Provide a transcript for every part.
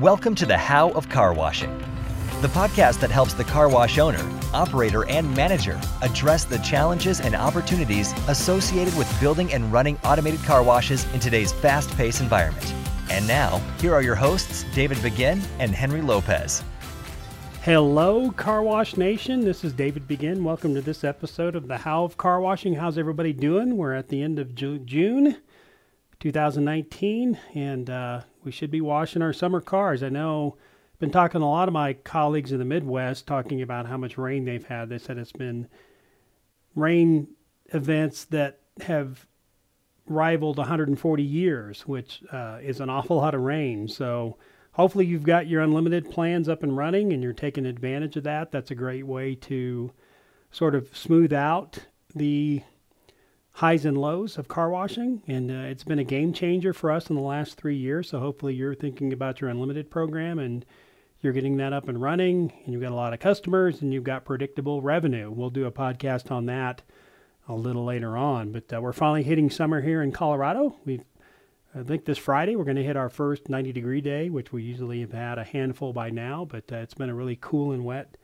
Welcome to the How of Car Washing, the podcast that helps the car wash owner, operator, and manager address the challenges and opportunities associated with building and running automated car washes in today's fast paced environment. And now, here are your hosts, David Begin and Henry Lopez. Hello, Car Wash Nation. This is David Begin. Welcome to this episode of the How of Car Washing. How's everybody doing? We're at the end of June 2019, and uh, we should be washing our summer cars. I know I've been talking to a lot of my colleagues in the Midwest talking about how much rain they've had. They said it's been rain events that have rivaled 140 years, which uh, is an awful lot of rain. So hopefully you've got your unlimited plans up and running and you're taking advantage of that. That's a great way to sort of smooth out the highs and lows of car washing, and uh, it's been a game changer for us in the last three years. So hopefully you're thinking about your unlimited program and you're getting that up and running, and you've got a lot of customers and you've got predictable revenue. We'll do a podcast on that a little later on, but uh, we're finally hitting summer here in Colorado. We I think this Friday we're going to hit our first 90 degree day, which we usually have had a handful by now, but uh, it's been a really cool and wet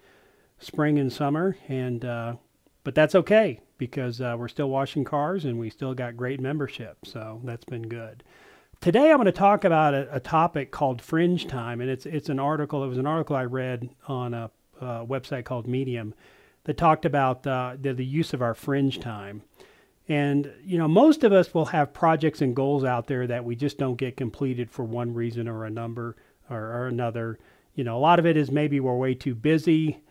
spring and summer, and uh, but that's okay because uh, we're still washing cars and we still got great membership. So that's been good. Today I'm going to talk about a, a topic called fringe time, and it's it's an article. It was an article I read on a, website called Medium that talked about uh, the, the use of our fringe time. And you know, most of us will have projects and goals out there that we just don't get completed for one reason or a number or, or another. You know, a lot of it is maybe we're way too busy.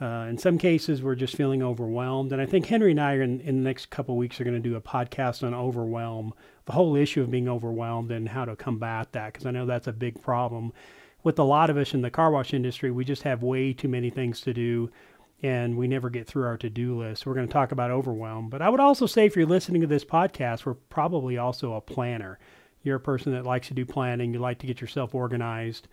Uh, in some cases, we're just feeling overwhelmed. And I think Henry and I, in, in the next couple weeks, are going to do a podcast on overwhelm, the whole issue of being overwhelmed and how to combat that, because I know that's a big problem. With a lot of us in the car wash industry, we just have way too many things to do and we never get through our to do list. We're going to talk about overwhelm. But I would also say if you're listening to this podcast, we're probably also a planner. You're a person that likes to do planning, you like to get yourself organized.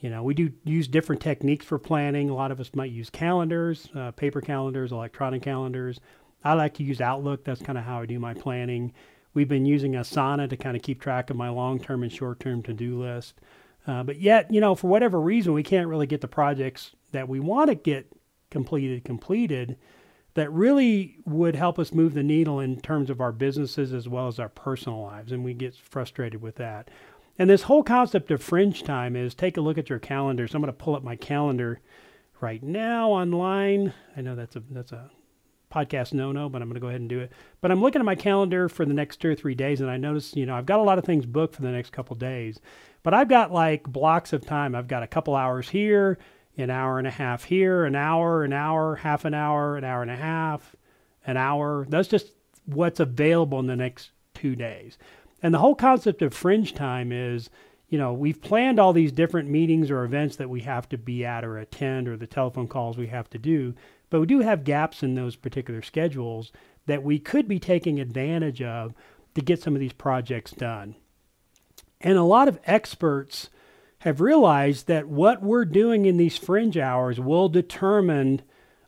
You know, we do use different techniques for planning. A lot of us might use calendars, uh, paper calendars, electronic calendars. I like to use Outlook. That's kind of how I do my planning. We've been using Asana to kind of keep track of my long term and short term to do list. Uh, but yet, you know, for whatever reason, we can't really get the projects that we want to get completed completed that really would help us move the needle in terms of our businesses as well as our personal lives. And we get frustrated with that. And this whole concept of fringe time is take a look at your calendar. So I'm going to pull up my calendar right now online. I know that's a that's a podcast no no, but I'm going to go ahead and do it. But I'm looking at my calendar for the next two or three days, and I notice you know I've got a lot of things booked for the next couple days, but I've got like blocks of time. I've got a couple hours here, an hour and a half here, an hour, an hour, half an hour, an hour and a half, an hour. That's just what's available in the next two days. And the whole concept of fringe time is, you know, we've planned all these different meetings or events that we have to be at or attend or the telephone calls we have to do, but we do have gaps in those particular schedules that we could be taking advantage of to get some of these projects done. And a lot of experts have realized that what we're doing in these fringe hours will determine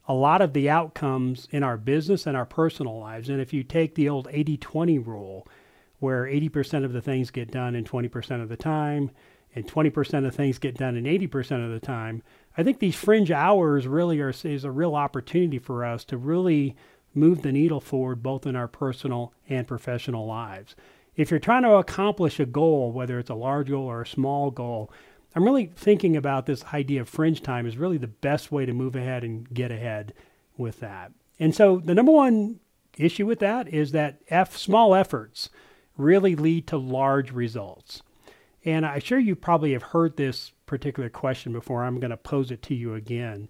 a lot of the outcomes in our business and our personal lives. And if you take the old 80 20 rule, where 80% of the things get done in 20% of the time and 20% of things get done in 80% of the time. I think these fringe hours really are is a real opportunity for us to really move the needle forward both in our personal and professional lives. If you're trying to accomplish a goal, whether it's a large goal or a small goal, I'm really thinking about this idea of fringe time is really the best way to move ahead and get ahead with that. And so the number one issue with that is that F small efforts really lead to large results? And I'm sure you probably have heard this particular question before. I'm going to pose it to you again.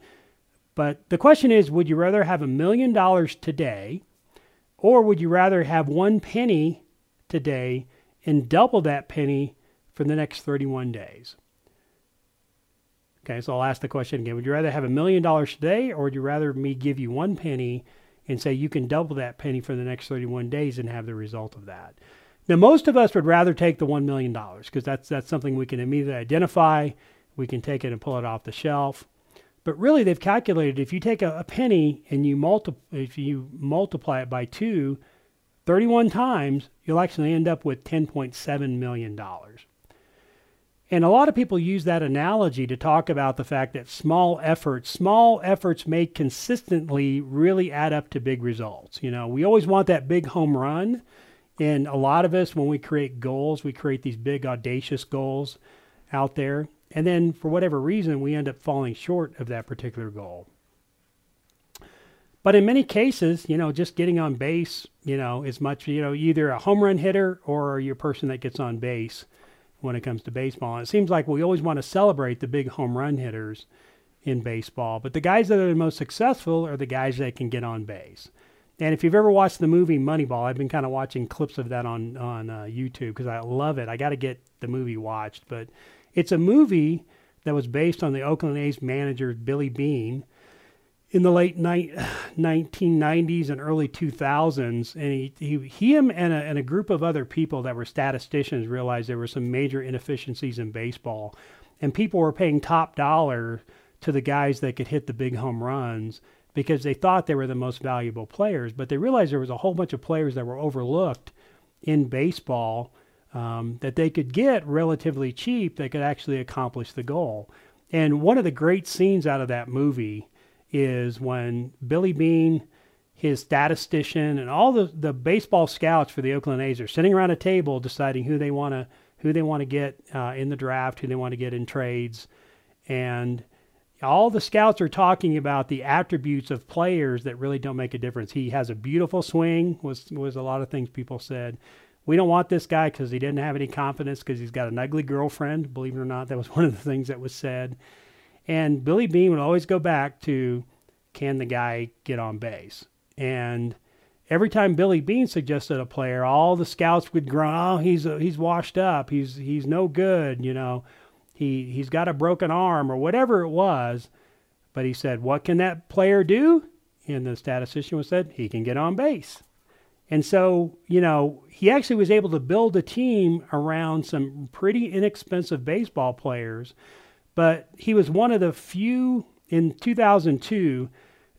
But the question is would you rather have a million dollars today, or would you rather have one penny today and double that penny for the next 31 days? Okay, so I'll ask the question again. Would you rather have a million dollars today, or would you rather me give you one penny and say you can double that penny for the next 31 days and have the result of that? Now, most of us would rather take the $1 million because that's, that's something we can immediately identify. We can take it and pull it off the shelf. But really, they've calculated if you take a, a penny and you multi- if you multiply it by two, 31 times, you'll actually end up with $10.7 million. And a lot of people use that analogy to talk about the fact that small efforts, small efforts made consistently really add up to big results. You know, we always want that big home run. And a lot of us, when we create goals, we create these big audacious goals out there. And then for whatever reason, we end up falling short of that particular goal. But in many cases, you know, just getting on base, you know, is much, you know, either a home run hitter or you're a person that gets on base when it comes to baseball. And it seems like we always want to celebrate the big home run hitters in baseball, but the guys that are the most successful are the guys that can get on base. And if you've ever watched the movie Moneyball, I've been kind of watching clips of that on on uh, YouTube because I love it. I got to get the movie watched, but it's a movie that was based on the Oakland A's manager Billy Beane in the late ni- 1990s and early 2000s, and he, he him and a, and a group of other people that were statisticians realized there were some major inefficiencies in baseball, and people were paying top dollar to the guys that could hit the big home runs because they thought they were the most valuable players, but they realized there was a whole bunch of players that were overlooked in baseball um, that they could get relatively cheap that could actually accomplish the goal. And one of the great scenes out of that movie is when Billy Beane, his statistician, and all the, the baseball scouts for the Oakland A's are sitting around a table deciding who they want to who they want to get uh, in the draft, who they want to get in trades, and all the scouts are talking about the attributes of players that really don't make a difference. He has a beautiful swing was was a lot of things people said. We don't want this guy because he didn't have any confidence because he's got an ugly girlfriend. Believe it or not, that was one of the things that was said. And Billy Beane would always go back to can the guy get on base? And every time Billy Beane suggested a player, all the scouts would groan, "Oh, he's uh, he's washed up. He's he's no good. You know, he he's got a broken arm or whatever it was." But he said, "What can that player do?" And the statistician was said, "He can get on base." And so, you know, he actually was able to build a team around some pretty inexpensive baseball players but he was one of the few in 2002.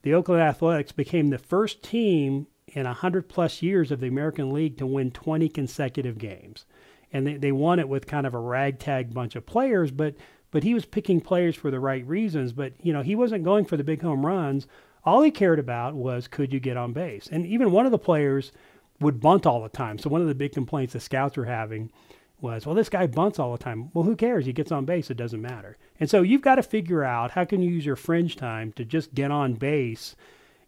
The Oakland Athletics became the first team in 100 plus years of the American League to win 20 consecutive games. And they, they won it with kind of a ragtag bunch of players, but but he was picking players for the right reasons. But you know, he wasn't going for the big home runs. All he cared about was could you get on base? And even one of the players would bunt all the time. So one of the big complaints the scouts were having was, well, this guy bunts all the time. Well, who cares? He gets on base. It doesn't matter. And so you've got to figure out how can you use your fringe time to just get on base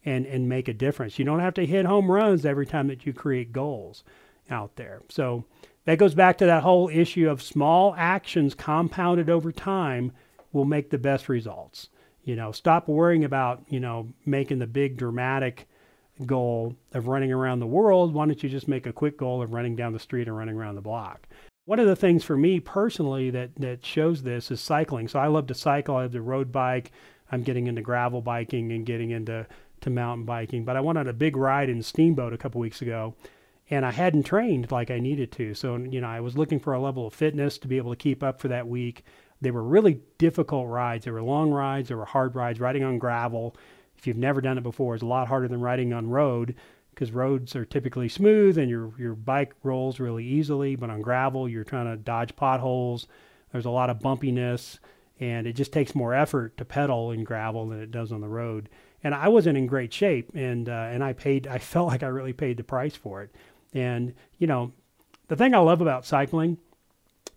and, and make a difference. You don't have to hit home runs every time that you create goals out there. So that goes back to that whole issue of small actions compounded over time will make the best results. You know, stop worrying about, you know, making the big dramatic goal of running around the world. Why don't you just make a quick goal of running down the street and running around the block? one of the things for me personally that that shows this is cycling. So I love to cycle. I have the road bike. I'm getting into gravel biking and getting into to mountain biking. But I went on a big ride in Steamboat a couple weeks ago, and I hadn't trained like I needed to. So you know I was looking for a level of fitness to be able to keep up for that week. They were really difficult rides. They were long rides. They were hard rides. Riding on gravel, if you've never done it before, is a lot harder than riding on road because roads are typically smooth and your your bike rolls really easily. But on gravel, you're trying to dodge potholes. There's a lot of bumpiness, and it just takes more effort to pedal in gravel than it does on the road. And I wasn't in great shape, and uh, and I paid. I felt like I really paid the price for it. And you know, the thing I love about cycling,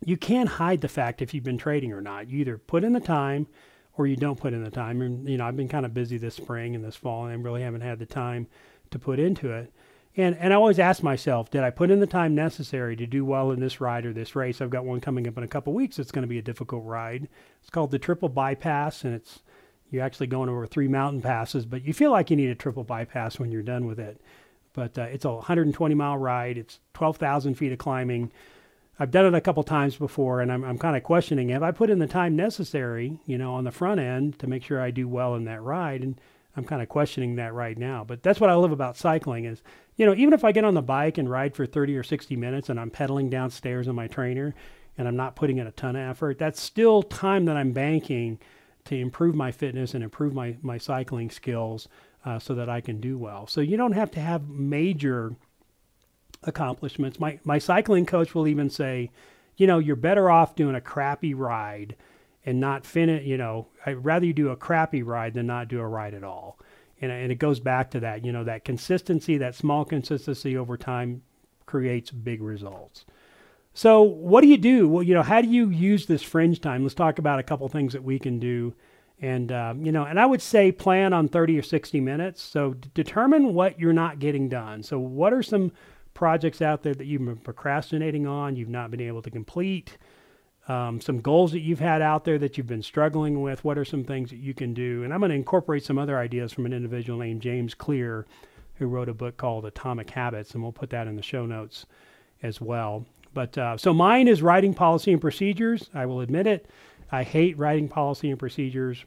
you can't hide the fact if you've been trading or not. You either put in the time or you don't put in the time. And you know, I've been kind of busy this spring and this fall, and I really haven't had the time to put into it. And and I always ask myself, did I put in the time necessary to do well in this ride or this race? I've got one coming up in a couple weeks. It's going to be a difficult ride. It's called the Triple Bypass, and it's you're actually going over three mountain passes, but you feel like you need a triple bypass when you're done with it. But uh, it's a 120 mile ride. It's 12,000 feet of climbing. I've done it a couple times before, and I'm, I'm kind of questioning have I put in the time necessary, you know, on the front end to make sure I do well in that ride. And I'm kind of questioning that right now. But that's what I love about cycling is, you know, even if I get on the bike and ride for 30 or 60 minutes and I'm pedaling downstairs in my trainer and I'm not putting in a ton of effort, that's still time that I'm banking to improve my fitness and improve my, my cycling skills uh, so that I can do well. So you don't have to have major accomplishments. My, my cycling coach will even say, you know, you're better off doing a crappy ride and not finish, you know, I'd rather you do a crappy ride than not do a ride at all. And, and it goes back to that, you know, that consistency, that small consistency over time creates big results. So, what do you do? Well, you know, how do you use this fringe time? Let's talk about a couple things that we can do. And, um, you know, and I would say plan on 30 or 60 minutes. So, determine what you're not getting done. So, what are some projects out there that you've been procrastinating on, you've not been able to complete? Um, some goals that you've had out there that you've been struggling with. What are some things that you can do? And I'm going to incorporate some other ideas from an individual named James Clear, who wrote a book called Atomic Habits, and we'll put that in the show notes as well. But uh, so mine is writing policy and procedures. I will admit it. I hate writing policy and procedures.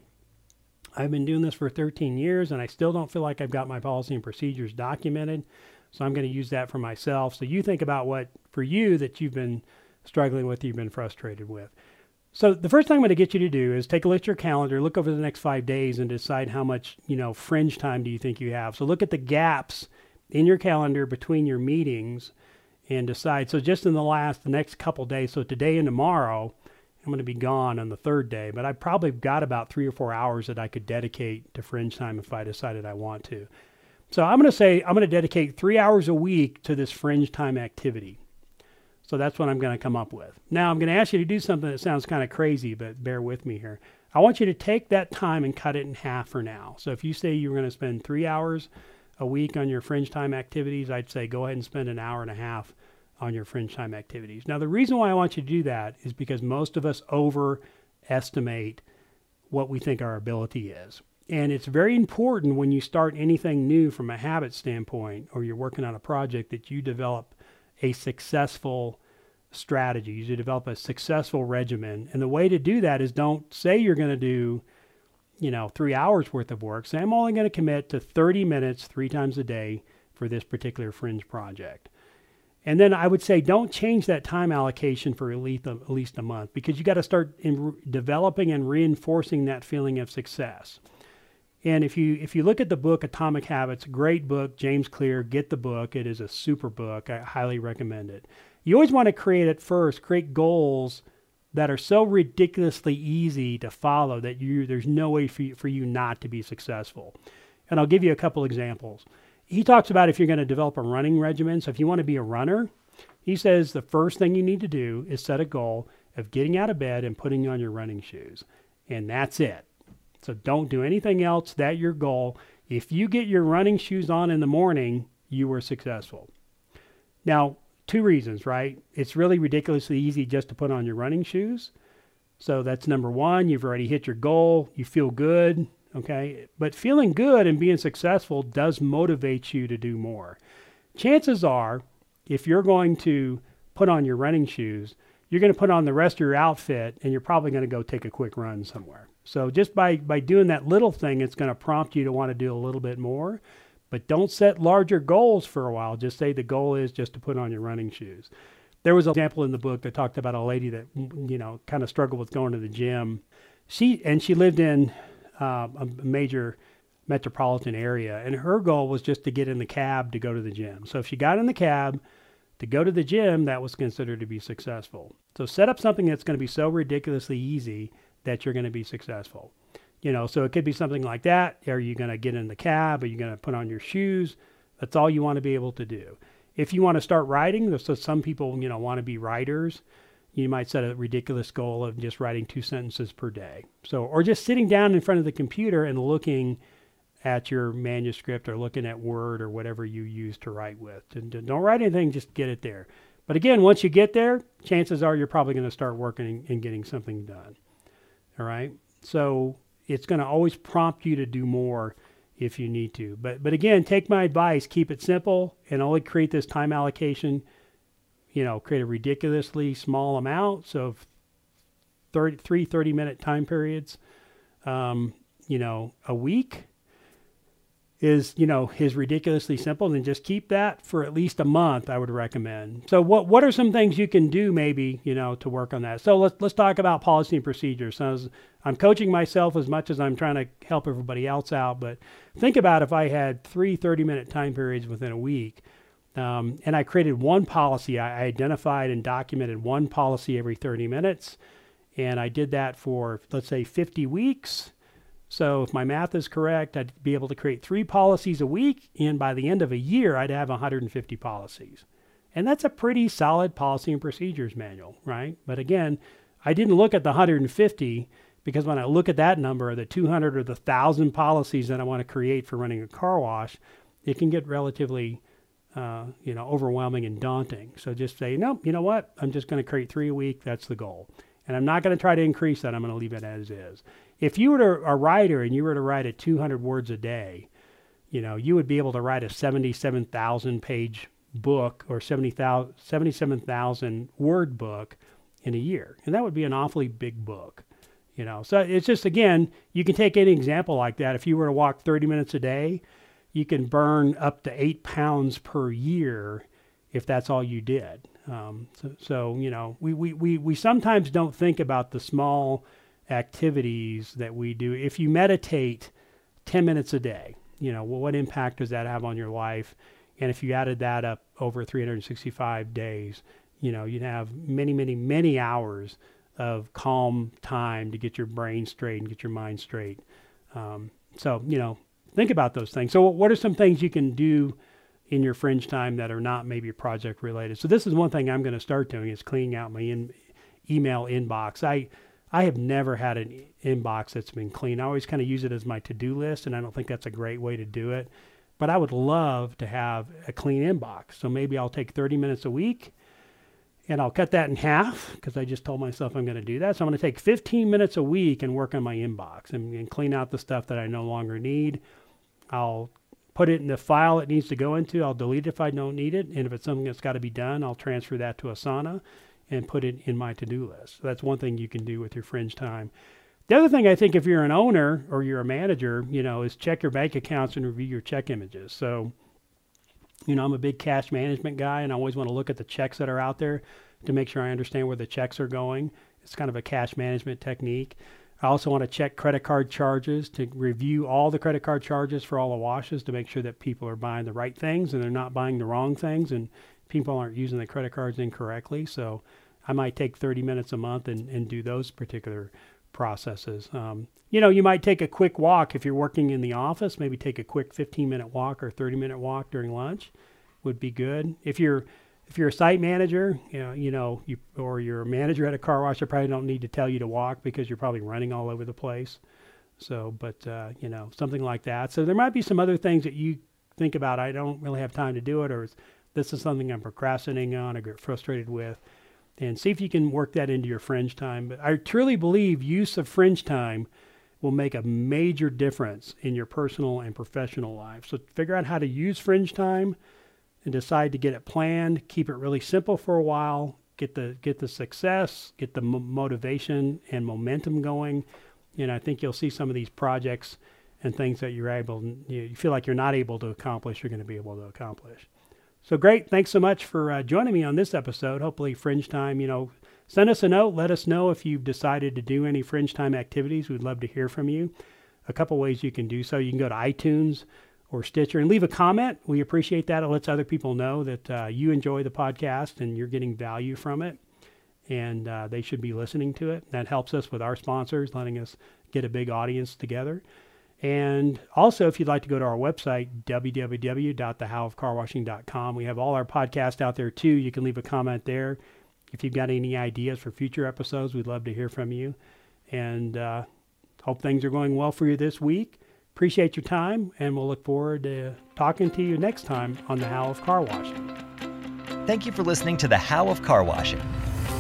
I've been doing this for 13 years and I still don't feel like I've got my policy and procedures documented. So I'm going to use that for myself. So you think about what for you that you've been struggling with, you've been frustrated with. So the first thing I'm going to get you to do is take a look at your calendar, look over the next five days, and decide how much you know fringe time do you think you have. So look at the gaps in your calendar between your meetings and decide. So just in the last, the next couple days, so today and tomorrow, I'm going to be gone on the third day, but I probably got about three or four hours that I could dedicate to fringe time if I decided I want to. So I'm going to say I'm going to dedicate three hours a week to this fringe time activity. So that's what I'm going to come up with. Now I'm going to ask you to do something that sounds kind of crazy, but bear with me here. I want you to take that time and cut it in half for now. So if you say you're going to spend three hours a week on your fringe time activities, I'd say go ahead and spend an hour and a half on your fringe time activities. Now, the reason why I want you to do that is because most of us overestimate what we think our ability is. And it's very important when you start anything new from a habit standpoint or you're working on a project that you develop a successful strategy. You develop a successful regimen. And the way to do that is don't say you're going to do you know, three hours worth of work. Say, I'm only going to commit to 30 minutes three times a day for this particular fringe project. And then I would say don't change that time allocation for at least a, at least a month because you got to start in developing and reinforcing that feeling of success. And if you if you look at the book Atomic Habits, great book, James Clear, get the book. It is a super book. I highly recommend it. You always want to create at first, create goals that are so ridiculously easy to follow that you there's no way for you, for you not to be successful. And I'll give you a couple examples. He talks about if you're going to develop a running regimen. So if you want to be a runner, he says the first thing you need to do is set a goal of getting out of bed and putting on your running shoes. And that's it. So don't do anything else. That your goal. If you get your running shoes on in the morning, you were successful. Now, two reasons, right? It's really ridiculously easy just to put on your running shoes. So that's number one. You've already hit your goal. You feel good. Okay. But feeling good and being successful does motivate you to do more. Chances are, if you're going to put on your running shoes, you're going to put on the rest of your outfit and you're probably going to go take a quick run somewhere. So just by, by doing that little thing, it's going to prompt you to want to do a little bit more. But don't set larger goals for a while. Just say the goal is just to put on your running shoes. There was an example in the book that talked about a lady that you know kind of struggled with going to the gym. She and she lived in uh, a major metropolitan area, and her goal was just to get in the cab to go to the gym. So if she got in the cab to go to the gym, that was considered to be successful. So set up something that's going to be so ridiculously easy that you're going to be successful. You know, so it could be something like that. Are you going to get in the cab? Are you going to put on your shoes? That's all you want to be able to do. If you want to start writing, so some people, you know, want to be writers, you might set a ridiculous goal of just writing two sentences per day. So, or just sitting down in front of the computer and looking at your manuscript or looking at Word or whatever you use to write with. And don't write anything, just get it there. But again, once you get there, chances are you're probably going to start working and getting something done. All right. So it's going to always prompt you to do more if you need to. But but again, take my advice, keep it simple and only create this time allocation, you know, create a ridiculously small amount. So 30, three 30 minute time periods, um, you know, a week is you know is ridiculously simple then just keep that for at least a month i would recommend. So what what are some things you can do maybe you know to work on that? So let's let's talk about policy and procedures. So i'm coaching myself as much as i'm trying to help everybody else out but think about if i had three 30 minute time periods within a week Um, and I created one policy. I identified and documented one policy every 30 minutes. And I did that for, let's say, 50 weeks. So if my math is correct, I'd be able to create three policies a week. And by the end of a year, I'd have 150 policies. And that's a pretty solid policy and procedures manual, right? But again, I didn't look at the 150 because when I look at that number, the 200 or the 1,000 policies that I want to create for running a car wash, it can get relatively, uh, you know, overwhelming and daunting. So just say, nope, you know what? I'm just going to create three a week. That's the goal. And I'm not going to try to increase that. I'm going to leave it as is. If you were to, a writer and you were to write at 200 words a day, you know, you would be able to write a 77,000 page book or 77,000 word book in a year. And that would be an awfully big book. You know, so it's just again, you can take any example like that. If you were to walk 30 minutes a day, you can burn up to eight pounds per year if that's all you did. Um, so, so, you know, we, we, we, we sometimes don't think about the small activities that we do. If you meditate 10 minutes a day, you know, what impact does that have on your life? And if you added that up over 365 days, you know, you'd have many, many, many hours of calm time to get your brain straight and get your mind straight. Um, so, you know, think about those things. So, what are some things you can do in your fringe time that are not maybe project related? So, this is one thing I'm going to start doing is cleaning out my in, email inbox. I I have never had an inbox that's been clean. I always kind of use it as my to-do list, and I don't think that's a great way to do it. But I would love to have a clean inbox. So maybe I'll take 30 minutes a week and I'll cut that in half because I just told myself I'm going to do that. So I'm going to take 15 minutes a week and work on my inbox and, and, clean out the stuff that I no longer need. I'll put it in the file it needs to go into. I'll delete it if I don't need it. And if it's something that's got to be done, I'll transfer that to Asana and put it in my to-do list. So that's one thing you can do with your fringe time. The other thing I think if you're an owner or you're a manager, you know, is check your bank accounts and review your check images. So you know, I'm a big cash management guy and I always want to look at the checks that are out there to make sure I understand where the checks are going. It's kind of a cash management technique. I also want to check credit card charges to review all the credit card charges for all the washes to make sure that people are buying the right things and they're not buying the wrong things and people aren't using the credit cards incorrectly. So I might take 30 minutes a month and, and do those particular processes. Um, you know, you might take a quick walk if you're working in the office, maybe take a quick 15 minute walk or 30 minute walk during lunch would be good. If you're if you're a site manager, you know, you know, you or you're a manager at a car wash, I probably don't need to tell you to walk because you're probably running all over the place. So, but uh, you know, something like that. So there might be some other things that you think about. I don't really have time to do it, or this is something I'm procrastinating on, or get frustrated with and see if you can work that into your fringe time. But I truly believe use of fringe time will make a major difference in your personal and professional life. So figure out how to use fringe time and decide to get it planned, keep it really simple for a while, get the get the success, get the motivation and momentum going. And I think you'll see some of these projects and things that you're able you feel like you're not able to accomplish, you're going to be able to accomplish. So great. Thanks so much for uh, joining me on this episode. Hopefully, Fringe Time, you know, send us a note. Let us know if you've decided to do any Fringe Time activities. We'd love to hear from you. A couple ways you can do so. You can go to iTunes or Stitcher and leave a comment. We appreciate that. It lets other people know that uh, you enjoy the podcast and you're getting value from it. And uh, they should be listening to it. That helps us with our sponsors, letting us get a big audience together. And also, if you'd like to go to our website, www.thehowofcarwashing.com, we have all our podcasts out there too. You can leave a comment there. If you've got any ideas for future episodes, we'd love to hear from you. And uh, hope things are going well for you this week. Appreciate your time, and we'll look forward to talking to you next time on The How of Car Washing. Thank you for listening to The How of Car Washing.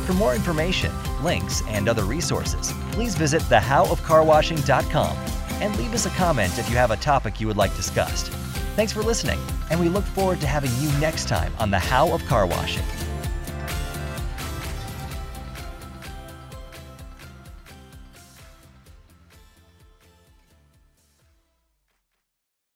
For more information, links, and other resources, please visit thehowofcarwashing.com and leave us a comment if you have a topic you would like discussed. Thanks for listening, and we look forward to having you next time on The How of Car Washing.